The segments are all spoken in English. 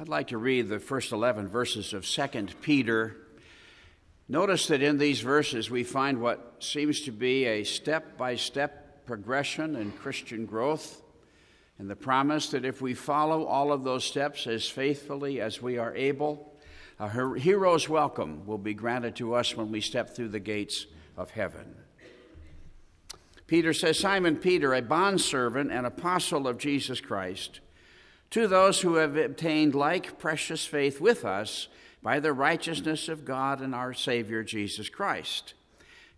I'd like to read the first 11 verses of 2 Peter. Notice that in these verses we find what seems to be a step by step progression in Christian growth, and the promise that if we follow all of those steps as faithfully as we are able, a hero's welcome will be granted to us when we step through the gates of heaven. Peter says, Simon Peter, a bondservant and apostle of Jesus Christ, to those who have obtained like precious faith with us by the righteousness of God and our Savior Jesus Christ.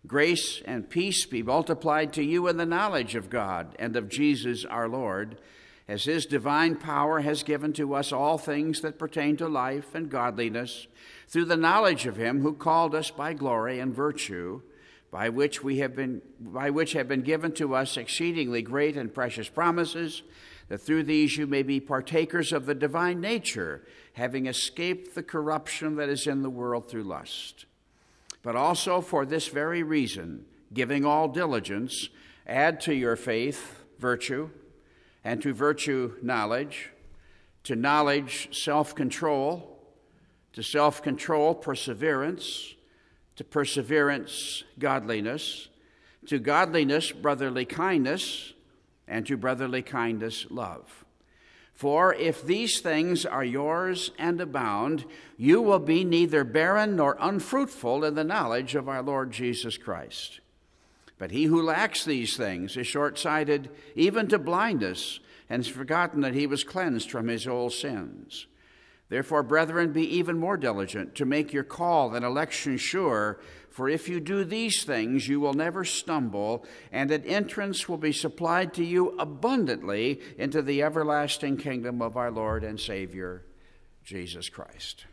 Grace and peace be multiplied to you in the knowledge of God and of Jesus our Lord, as his divine power has given to us all things that pertain to life and godliness, through the knowledge of him who called us by glory and virtue by which we have been by which have been given to us exceedingly great and precious promises that through these you may be partakers of the divine nature having escaped the corruption that is in the world through lust. But also for this very reason giving all diligence add to your faith virtue and to virtue knowledge to knowledge self-control to self-control perseverance to perseverance, godliness, to godliness, brotherly kindness, and to brotherly kindness, love. For if these things are yours and abound, you will be neither barren nor unfruitful in the knowledge of our Lord Jesus Christ. But he who lacks these things is short sighted even to blindness, and has forgotten that he was cleansed from his old sins. Therefore, brethren, be even more diligent to make your call and election sure, for if you do these things, you will never stumble, and an entrance will be supplied to you abundantly into the everlasting kingdom of our Lord and Savior, Jesus Christ.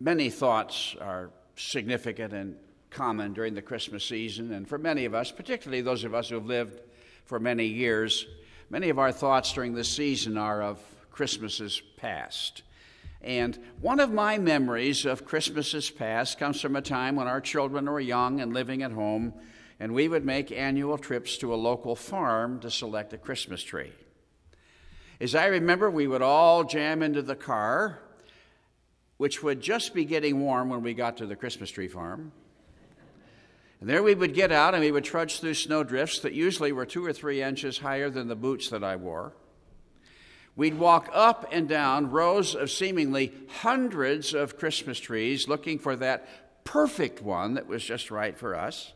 Many thoughts are significant and common during the Christmas season, and for many of us, particularly those of us who have lived for many years, Many of our thoughts during this season are of Christmases past. And one of my memories of Christmases past comes from a time when our children were young and living at home, and we would make annual trips to a local farm to select a Christmas tree. As I remember, we would all jam into the car, which would just be getting warm when we got to the Christmas tree farm. And there we would get out and we would trudge through snowdrifts that usually were two or three inches higher than the boots that I wore. We'd walk up and down rows of seemingly hundreds of Christmas trees looking for that perfect one that was just right for us.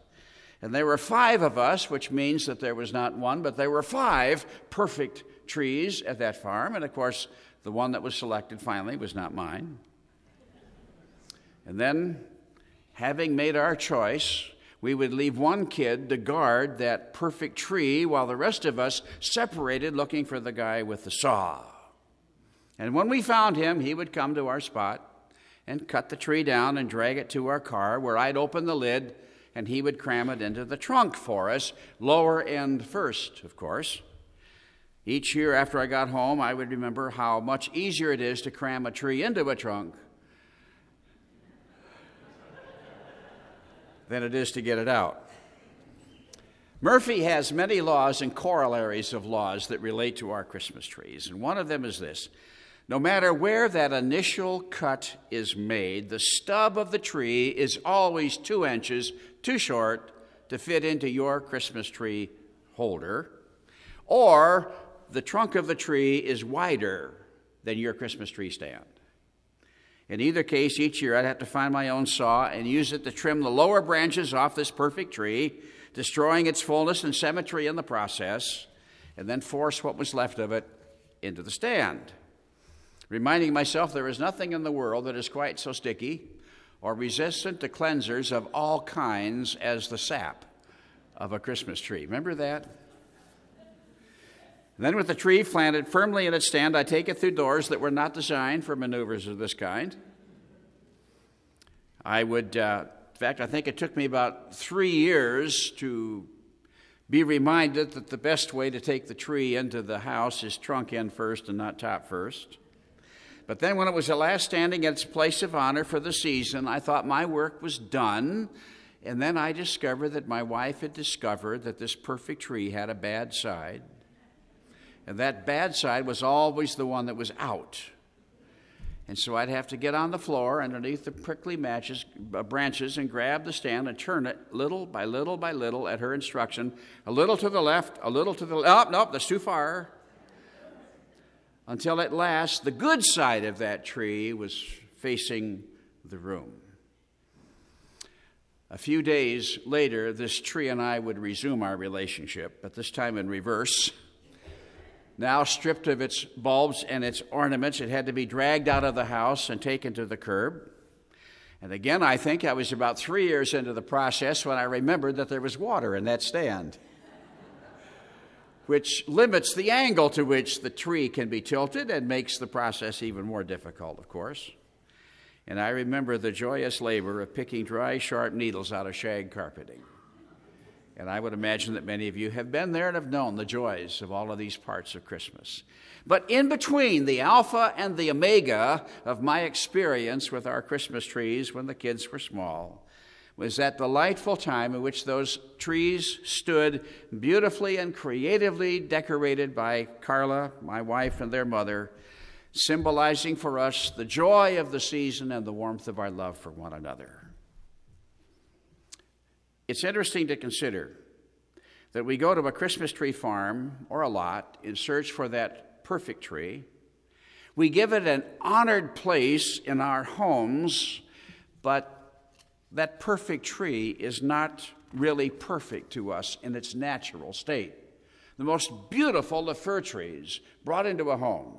And there were five of us, which means that there was not one, but there were five perfect trees at that farm. And of course, the one that was selected finally was not mine. And then, having made our choice, we would leave one kid to guard that perfect tree while the rest of us separated looking for the guy with the saw. And when we found him, he would come to our spot and cut the tree down and drag it to our car, where I'd open the lid and he would cram it into the trunk for us, lower end first, of course. Each year after I got home, I would remember how much easier it is to cram a tree into a trunk than it is to get it out. Murphy has many laws and corollaries of laws that relate to our Christmas trees, and one of them is this no matter where that initial cut is made, the stub of the tree is always two inches too short to fit into your Christmas tree holder, or the trunk of the tree is wider than your Christmas tree stand. In either case, each year I'd have to find my own saw and use it to trim the lower branches off this perfect tree, destroying its fullness and symmetry in the process, and then force what was left of it into the stand. Reminding myself there is nothing in the world that is quite so sticky or resistant to cleansers of all kinds as the sap of a Christmas tree. Remember that? And then, with the tree planted firmly in its stand, I take it through doors that were not designed for maneuvers of this kind. I would, uh, in fact, I think it took me about three years to be reminded that the best way to take the tree into the house is trunk end first and not top first. But then, when it was the last standing at its place of honor for the season, I thought my work was done. And then I discovered that my wife had discovered that this perfect tree had a bad side. And that bad side was always the one that was out. And so I'd have to get on the floor underneath the prickly matches, uh, branches and grab the stand and turn it little by little by little at her instruction. A little to the left, a little to the left. Oh, nope, that's too far. Until at last, the good side of that tree was facing the room. A few days later, this tree and I would resume our relationship, but this time in reverse. Now stripped of its bulbs and its ornaments, it had to be dragged out of the house and taken to the curb. And again, I think I was about three years into the process when I remembered that there was water in that stand, which limits the angle to which the tree can be tilted and makes the process even more difficult, of course. And I remember the joyous labor of picking dry, sharp needles out of shag carpeting. And I would imagine that many of you have been there and have known the joys of all of these parts of Christmas. But in between the alpha and the omega of my experience with our Christmas trees when the kids were small was that delightful time in which those trees stood beautifully and creatively decorated by Carla, my wife, and their mother, symbolizing for us the joy of the season and the warmth of our love for one another. It's interesting to consider that we go to a Christmas tree farm or a lot in search for that perfect tree. We give it an honored place in our homes, but that perfect tree is not really perfect to us in its natural state. The most beautiful of fir trees brought into a home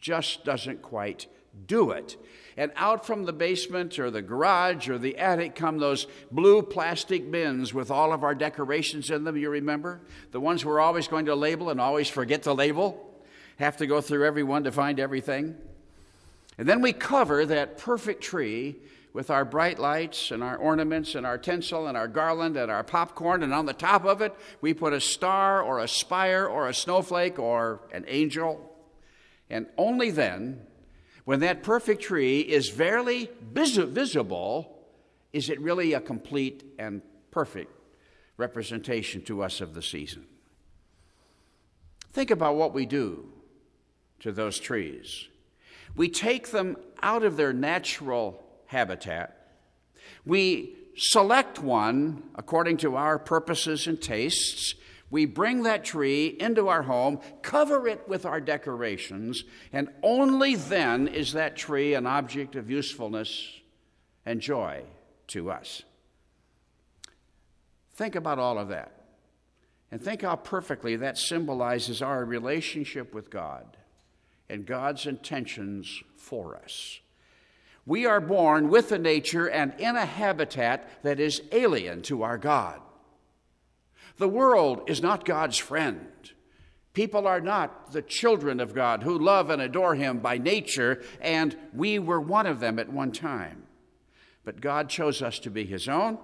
just doesn't quite do it. And out from the basement or the garage or the attic come those blue plastic bins with all of our decorations in them, you remember? The ones we're always going to label and always forget to label. Have to go through every one to find everything. And then we cover that perfect tree with our bright lights and our ornaments and our tinsel and our garland and our popcorn. And on the top of it, we put a star or a spire or a snowflake or an angel. And only then when that perfect tree is barely visible, is it really a complete and perfect representation to us of the season? Think about what we do to those trees. We take them out of their natural habitat. We select one according to our purposes and tastes, we bring that tree into our home, cover it with our decorations, and only then is that tree an object of usefulness and joy to us. Think about all of that. And think how perfectly that symbolizes our relationship with God and God's intentions for us. We are born with a nature and in a habitat that is alien to our God. The world is not God's friend. People are not the children of God who love and adore Him by nature, and we were one of them at one time. But God chose us to be His own.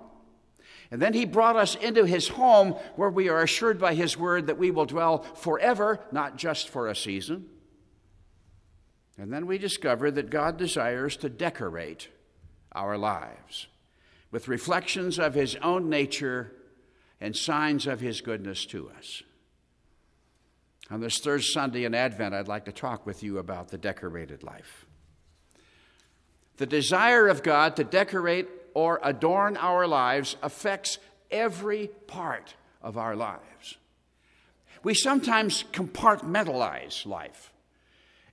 And then He brought us into His home where we are assured by His word that we will dwell forever, not just for a season. And then we discover that God desires to decorate our lives with reflections of His own nature and signs of his goodness to us. On this third Sunday in Advent, I'd like to talk with you about the decorated life. The desire of God to decorate or adorn our lives affects every part of our lives. We sometimes compartmentalize life,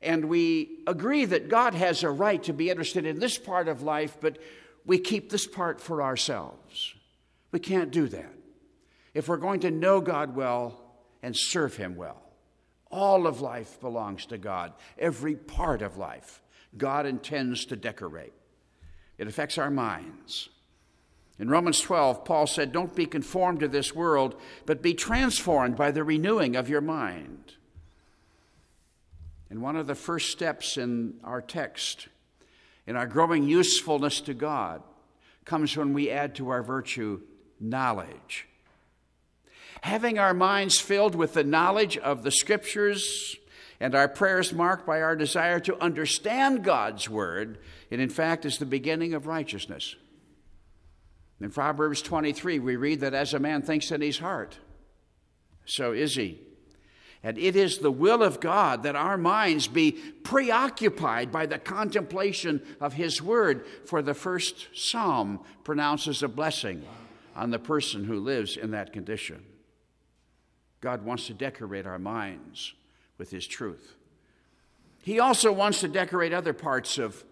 and we agree that God has a right to be interested in this part of life, but we keep this part for ourselves. We can't do that if we're going to know God well and serve Him well. All of life belongs to God, every part of life. God intends to decorate. It affects our minds. In Romans 12, Paul said, Don't be conformed to this world, but be transformed by the renewing of your mind. And one of the first steps in our text, in our growing usefulness to God, comes when we add to our virtue knowledge having our minds filled with the knowledge of the scriptures and our prayers marked by our desire to understand God's word, it in fact is the beginning of righteousness. In Proverbs 23, we read that as a man thinks in his heart, so is he. And it is the will of God that our minds be preoccupied by the contemplation of His Word, for the first psalm pronounces a blessing on the person who lives in that condition. God wants to decorate our minds with His truth. He also wants to decorate other parts of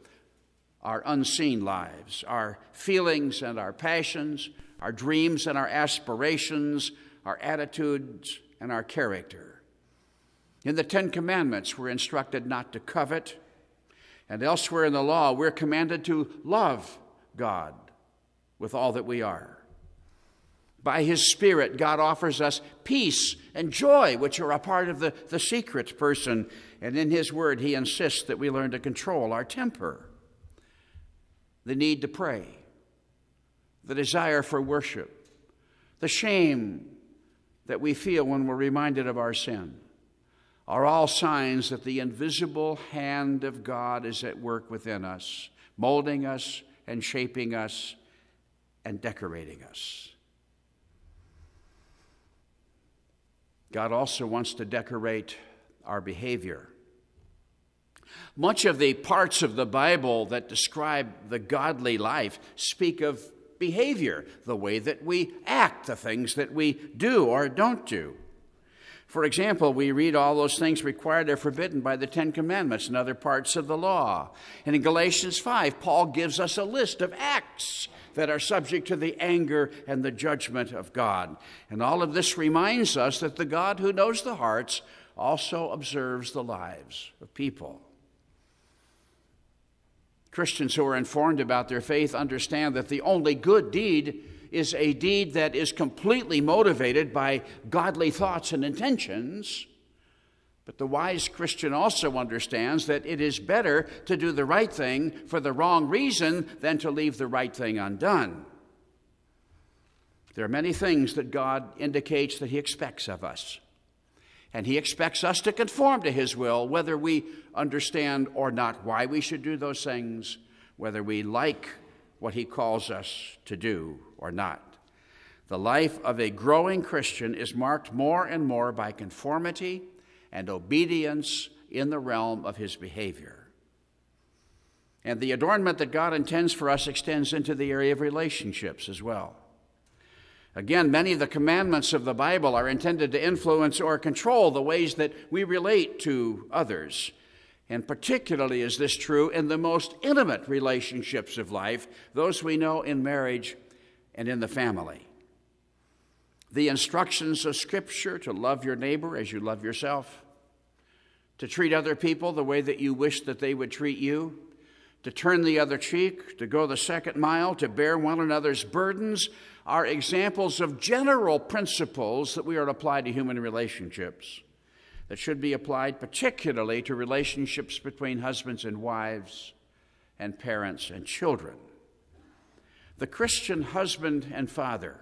our unseen lives, our feelings and our passions, our dreams and our aspirations, our attitudes and our character. In the Ten Commandments, we're instructed not to covet, and elsewhere in the law, we're commanded to love God with all that we are. By His Spirit, God offers us peace and joy, which are a part of the, the secret person. And in His Word, He insists that we learn to control our temper, the need to pray, the desire for worship, the shame that we feel when we're reminded of our sin are all signs that the invisible hand of God is at work within us, molding us and shaping us and decorating us. God also wants to decorate our behavior. Much of the parts of the Bible that describe the godly life speak of behavior, the way that we act, the things that we do or don't do. For example, we read all those things required or forbidden by the Ten Commandments and other parts of the law. And in Galatians 5, Paul gives us a list of acts that are subject to the anger and the judgment of God. And all of this reminds us that the God who knows the hearts also observes the lives of people. Christians who are informed about their faith understand that the only good deed is a deed that is completely motivated by godly thoughts and intentions. But the wise Christian also understands that it is better to do the right thing for the wrong reason than to leave the right thing undone. There are many things that God indicates that He expects of us. And He expects us to conform to His will, whether we understand or not why we should do those things, whether we like what He calls us to do or not. The life of a growing Christian is marked more and more by conformity and obedience in the realm of his behavior. And the adornment that God intends for us extends into the area of relationships as well. Again, many of the commandments of the Bible are intended to influence or control the ways that we relate to others. And particularly is this true in the most intimate relationships of life, those we know in marriage and in the family. The instructions of Scripture to love your neighbor as you love yourself, to treat other people the way that you wish that they would treat you, to turn the other cheek, to go the second mile, to bear one another's burdens are examples of general principles that we are to apply to human relationships, that should be applied particularly to relationships between husbands and wives, and parents and children. The Christian husband and father,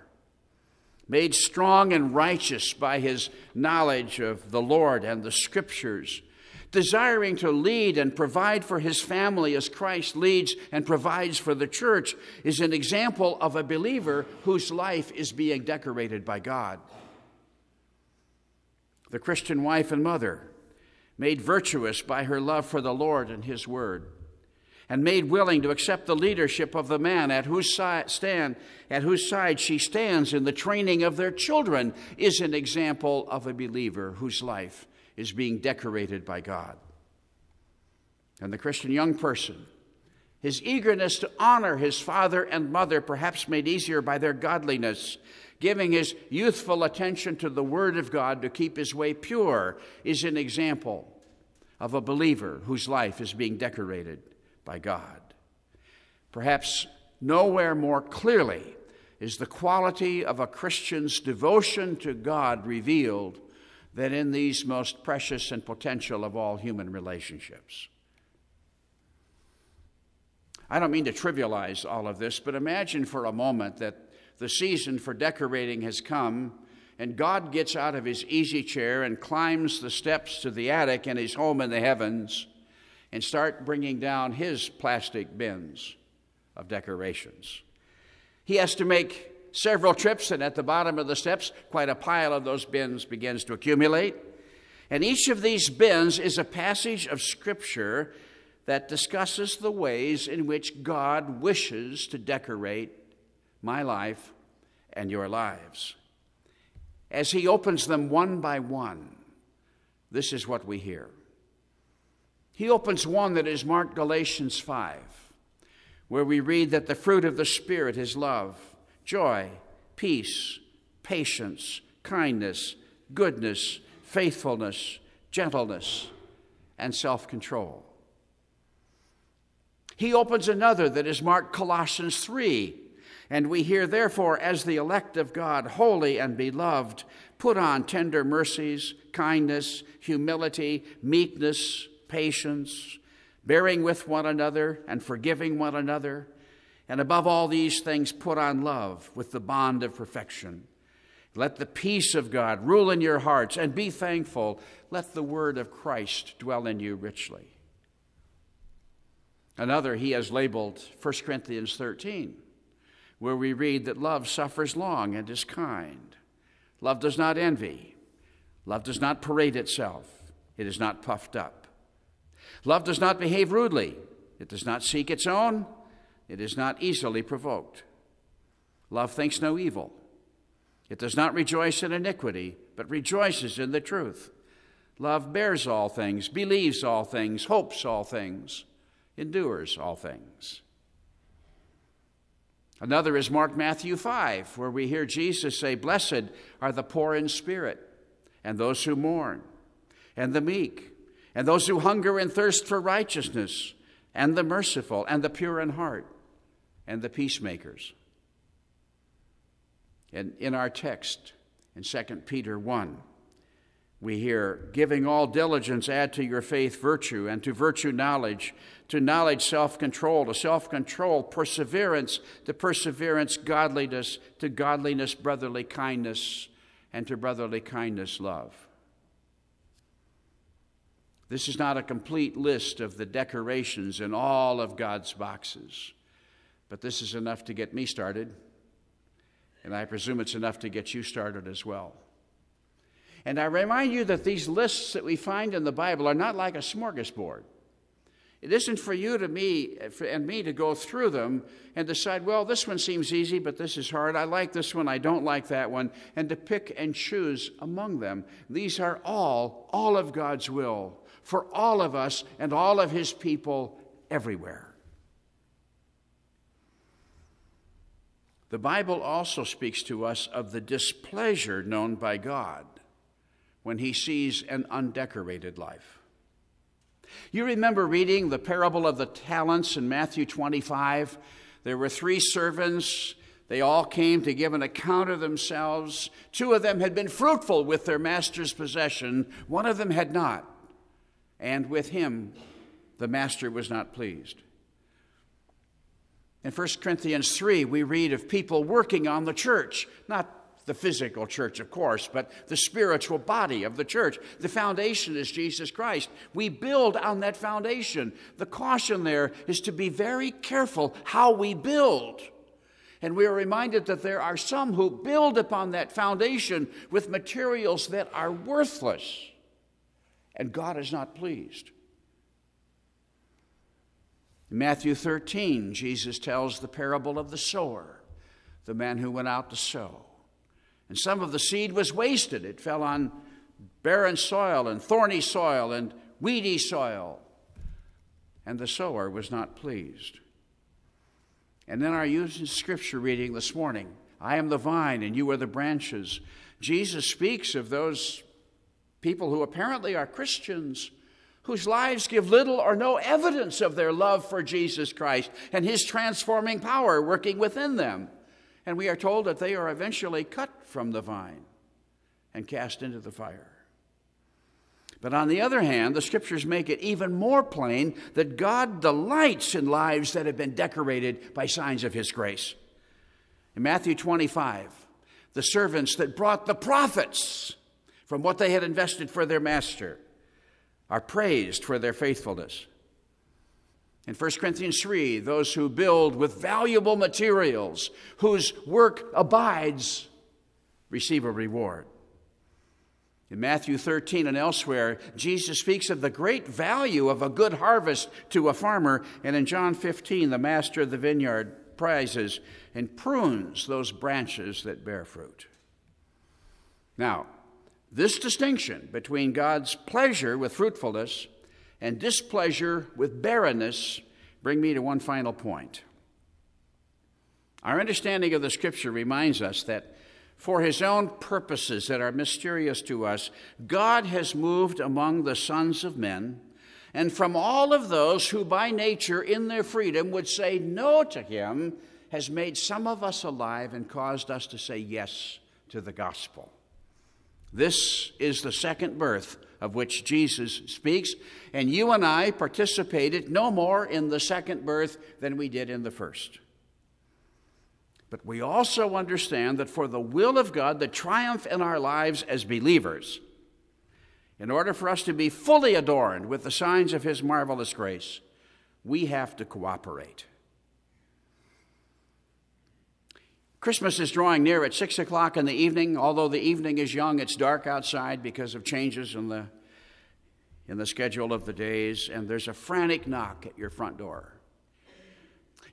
made strong and righteous by his knowledge of the Lord and the Scriptures, desiring to lead and provide for his family as Christ leads and provides for the church, is an example of a believer whose life is being decorated by God. The Christian wife and mother, made virtuous by her love for the Lord and his word and made willing to accept the leadership of the man at whose side stand at whose side she stands in the training of their children is an example of a believer whose life is being decorated by God. And the Christian young person, his eagerness to honor his father and mother, perhaps made easier by their godliness, giving his youthful attention to the Word of God to keep his way pure, is an example of a believer whose life is being decorated by God. Perhaps nowhere more clearly is the quality of a Christian's devotion to God revealed than in these most precious and potential of all human relationships. I don't mean to trivialize all of this, but imagine for a moment that the season for decorating has come and God gets out of his easy chair and climbs the steps to the attic in his home in the heavens and start bringing down his plastic bins of decorations. He has to make several trips, and at the bottom of the steps, quite a pile of those bins begins to accumulate. And each of these bins is a passage of Scripture that discusses the ways in which God wishes to decorate my life and your lives. As He opens them one by one, this is what we hear. He opens one that is marked Galatians 5, where we read that the fruit of the Spirit is love, joy, peace, patience, kindness, goodness, faithfulness, gentleness, and self control. He opens another that is marked Colossians 3. And we hear, therefore, as the elect of God, holy and beloved, put on tender mercies, kindness, humility, meekness, patience, bearing with one another and forgiving one another. And above all these things, put on love with the bond of perfection. Let the peace of God rule in your hearts and be thankful. Let the word of Christ dwell in you richly. Another he has labeled 1 Corinthians 13, where we read that love suffers long and is kind. Love does not envy. Love does not parade itself. It is not puffed up. Love does not behave rudely. It does not seek its own. It is not easily provoked. Love thinks no evil. It does not rejoice in iniquity, but rejoices in the truth. Love bears all things, believes all things, hopes all things, endures all things. Another is Mark Matthew 5, where we hear Jesus say, Blessed are the poor in spirit, and those who mourn, and the meek, and those who hunger and thirst for righteousness, and the merciful, and the pure in heart, and the peacemakers. And in our text in 2 Peter 1, we hear, giving all diligence, add to your faith virtue, and to virtue knowledge, to knowledge self control, to self control perseverance, to perseverance godliness, to godliness brotherly kindness, and to brotherly kindness love. This is not a complete list of the decorations in all of God's boxes, but this is enough to get me started. And I presume it's enough to get you started as well. And I remind you that these lists that we find in the Bible are not like a smorgasbord. It isn't for you to me and me to go through them and decide, well, this one seems easy, but this is hard. I like this one, I don't like that one, and to pick and choose among them. These are all, all of God's will for all of us and all of His people everywhere. The Bible also speaks to us of the displeasure known by God when he sees an undecorated life. You remember reading the parable of the talents in Matthew 25? There were three servants. They all came to give an account of themselves. Two of them had been fruitful with their master's possession, one of them had not. And with him, the master was not pleased. In 1 Corinthians 3, we read of people working on the church, not the physical church, of course, but the spiritual body of the church. The foundation is Jesus Christ. We build on that foundation. The caution there is to be very careful how we build. And we are reminded that there are some who build upon that foundation with materials that are worthless, and God is not pleased. In Matthew 13, Jesus tells the parable of the sower, the man who went out to sow. And some of the seed was wasted. It fell on barren soil and thorny soil and weedy soil. And the sower was not pleased. And then our using scripture reading this morning I am the vine and you are the branches. Jesus speaks of those people who apparently are Christians whose lives give little or no evidence of their love for Jesus Christ and his transforming power working within them. And we are told that they are eventually cut from the vine and cast into the fire. But on the other hand, the scriptures make it even more plain that God delights in lives that have been decorated by signs of his grace. In Matthew 25, the servants that brought the profits from what they had invested for their master are praised for their faithfulness. In 1 Corinthians 3, those who build with valuable materials, whose work abides, receive a reward. In Matthew 13 and elsewhere, Jesus speaks of the great value of a good harvest to a farmer. And in John 15, the master of the vineyard prizes and prunes those branches that bear fruit. Now, this distinction between God's pleasure with fruitfulness and displeasure with barrenness bring me to one final point. Our understanding of the scripture reminds us that for his own purposes that are mysterious to us, God has moved among the sons of men, and from all of those who by nature in their freedom would say no to him, has made some of us alive and caused us to say yes to the gospel. This is the second birth of which Jesus speaks, and you and I participated no more in the second birth than we did in the first. But we also understand that for the will of God, the triumph in our lives as believers, in order for us to be fully adorned with the signs of His marvelous grace, we have to cooperate. Christmas is drawing near at 6 o'clock in the evening. Although the evening is young, it's dark outside because of changes in the, in the schedule of the days, and there's a frantic knock at your front door.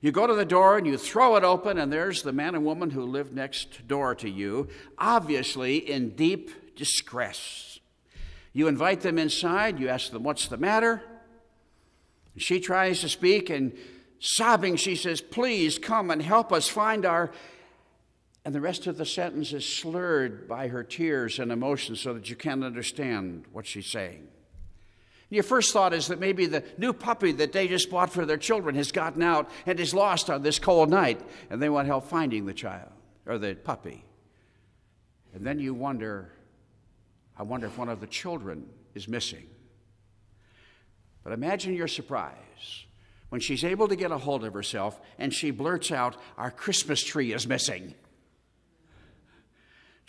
You go to the door and you throw it open, and there's the man and woman who live next door to you, obviously in deep distress. You invite them inside, you ask them, What's the matter? She tries to speak, and sobbing, she says, Please come and help us find our. And the rest of the sentence is slurred by her tears and emotions so that you can't understand what she's saying. Your first thought is that maybe the new puppy that they just bought for their children has gotten out and is lost on this cold night, and they want help finding the child or the puppy. And then you wonder, I wonder if one of the children is missing. But imagine your surprise when she's able to get a hold of herself and she blurts out, Our Christmas tree is missing.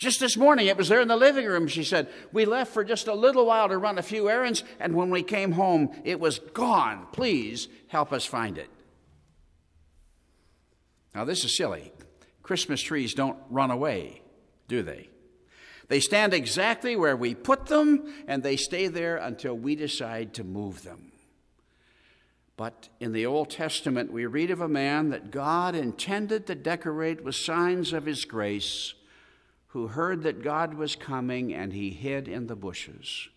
Just this morning, it was there in the living room, she said. We left for just a little while to run a few errands, and when we came home, it was gone. Please help us find it. Now, this is silly. Christmas trees don't run away, do they? They stand exactly where we put them, and they stay there until we decide to move them. But in the Old Testament, we read of a man that God intended to decorate with signs of his grace who heard that God was coming and he hid in the bushes.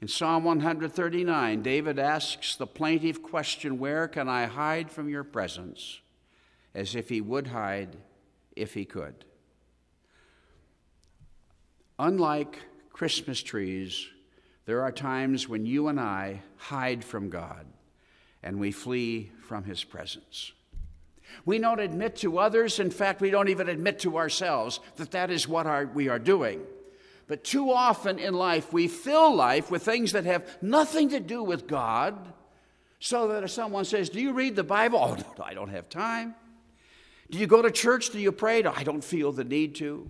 In Psalm 139, David asks the plaintive question, Where can I hide from your presence? as if he would hide if he could. Unlike Christmas trees, there are times when you and I hide from God and we flee from his presence. We don't admit to others, in fact, we don't even admit to ourselves that that is what our, we are doing. But too often in life, we fill life with things that have nothing to do with God, so that if someone says, Do you read the Bible? Oh, no, I don't have time. Do you go to church? Do you pray? No, I don't feel the need to.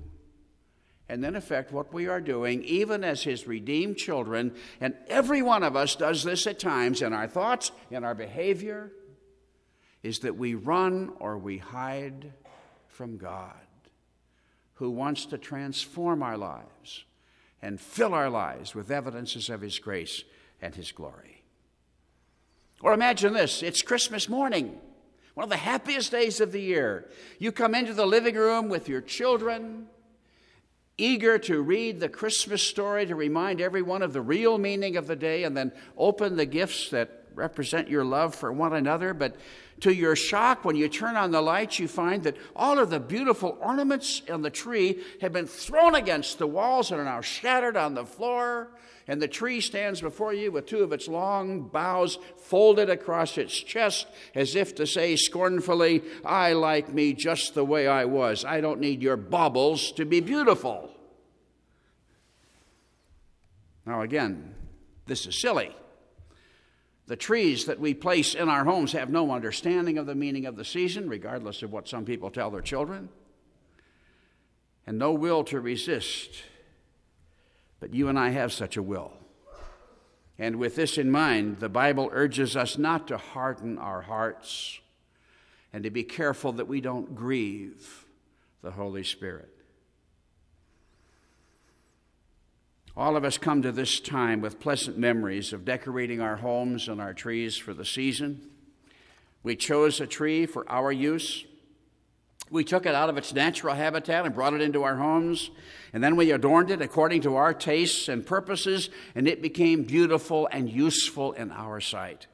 And then, in effect, what we are doing, even as His redeemed children, and every one of us does this at times in our thoughts, in our behavior, is that we run or we hide from God, who wants to transform our lives and fill our lives with evidences of His grace and His glory. Or imagine this it's Christmas morning, one of the happiest days of the year. You come into the living room with your children, eager to read the Christmas story to remind everyone of the real meaning of the day, and then open the gifts that represent your love for one another. But to your shock, when you turn on the lights, you find that all of the beautiful ornaments on the tree have been thrown against the walls and are now shattered on the floor. And the tree stands before you with two of its long boughs folded across its chest, as if to say scornfully, I like me just the way I was. I don't need your baubles to be beautiful. Now, again, this is silly. The trees that we place in our homes have no understanding of the meaning of the season, regardless of what some people tell their children, and no will to resist. But you and I have such a will. And with this in mind, the Bible urges us not to harden our hearts and to be careful that we don't grieve the Holy Spirit. All of us come to this time with pleasant memories of decorating our homes and our trees for the season. We chose a tree for our use. We took it out of its natural habitat and brought it into our homes, and then we adorned it according to our tastes and purposes, and it became beautiful and useful in our sight.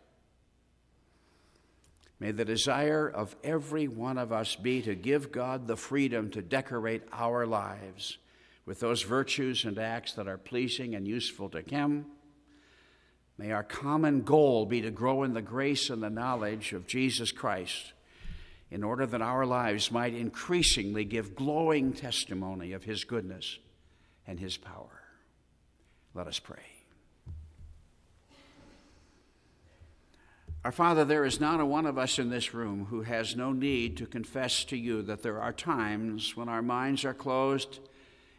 May the desire of every one of us be to give God the freedom to decorate our lives with those virtues and acts that are pleasing and useful to Him. May our common goal be to grow in the grace and the knowledge of Jesus Christ in order that our lives might increasingly give glowing testimony of His goodness and His power. Let us pray. Our Father, there is not a one of us in this room who has no need to confess to you that there are times when our minds are closed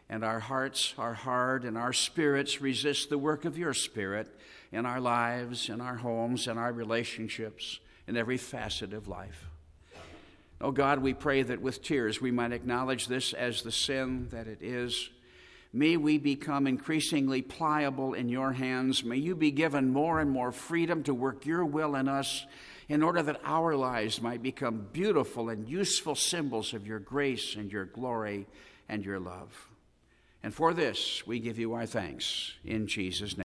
and our hearts are hard and our spirits resist the work of your Spirit in our lives, in our homes, in our relationships, in every facet of life. Oh God, we pray that with tears we might acknowledge this as the sin that it is. May we become increasingly pliable in your hands. May you be given more and more freedom to work your will in us in order that our lives might become beautiful and useful symbols of your grace and your glory and your love. And for this, we give you our thanks in Jesus' name.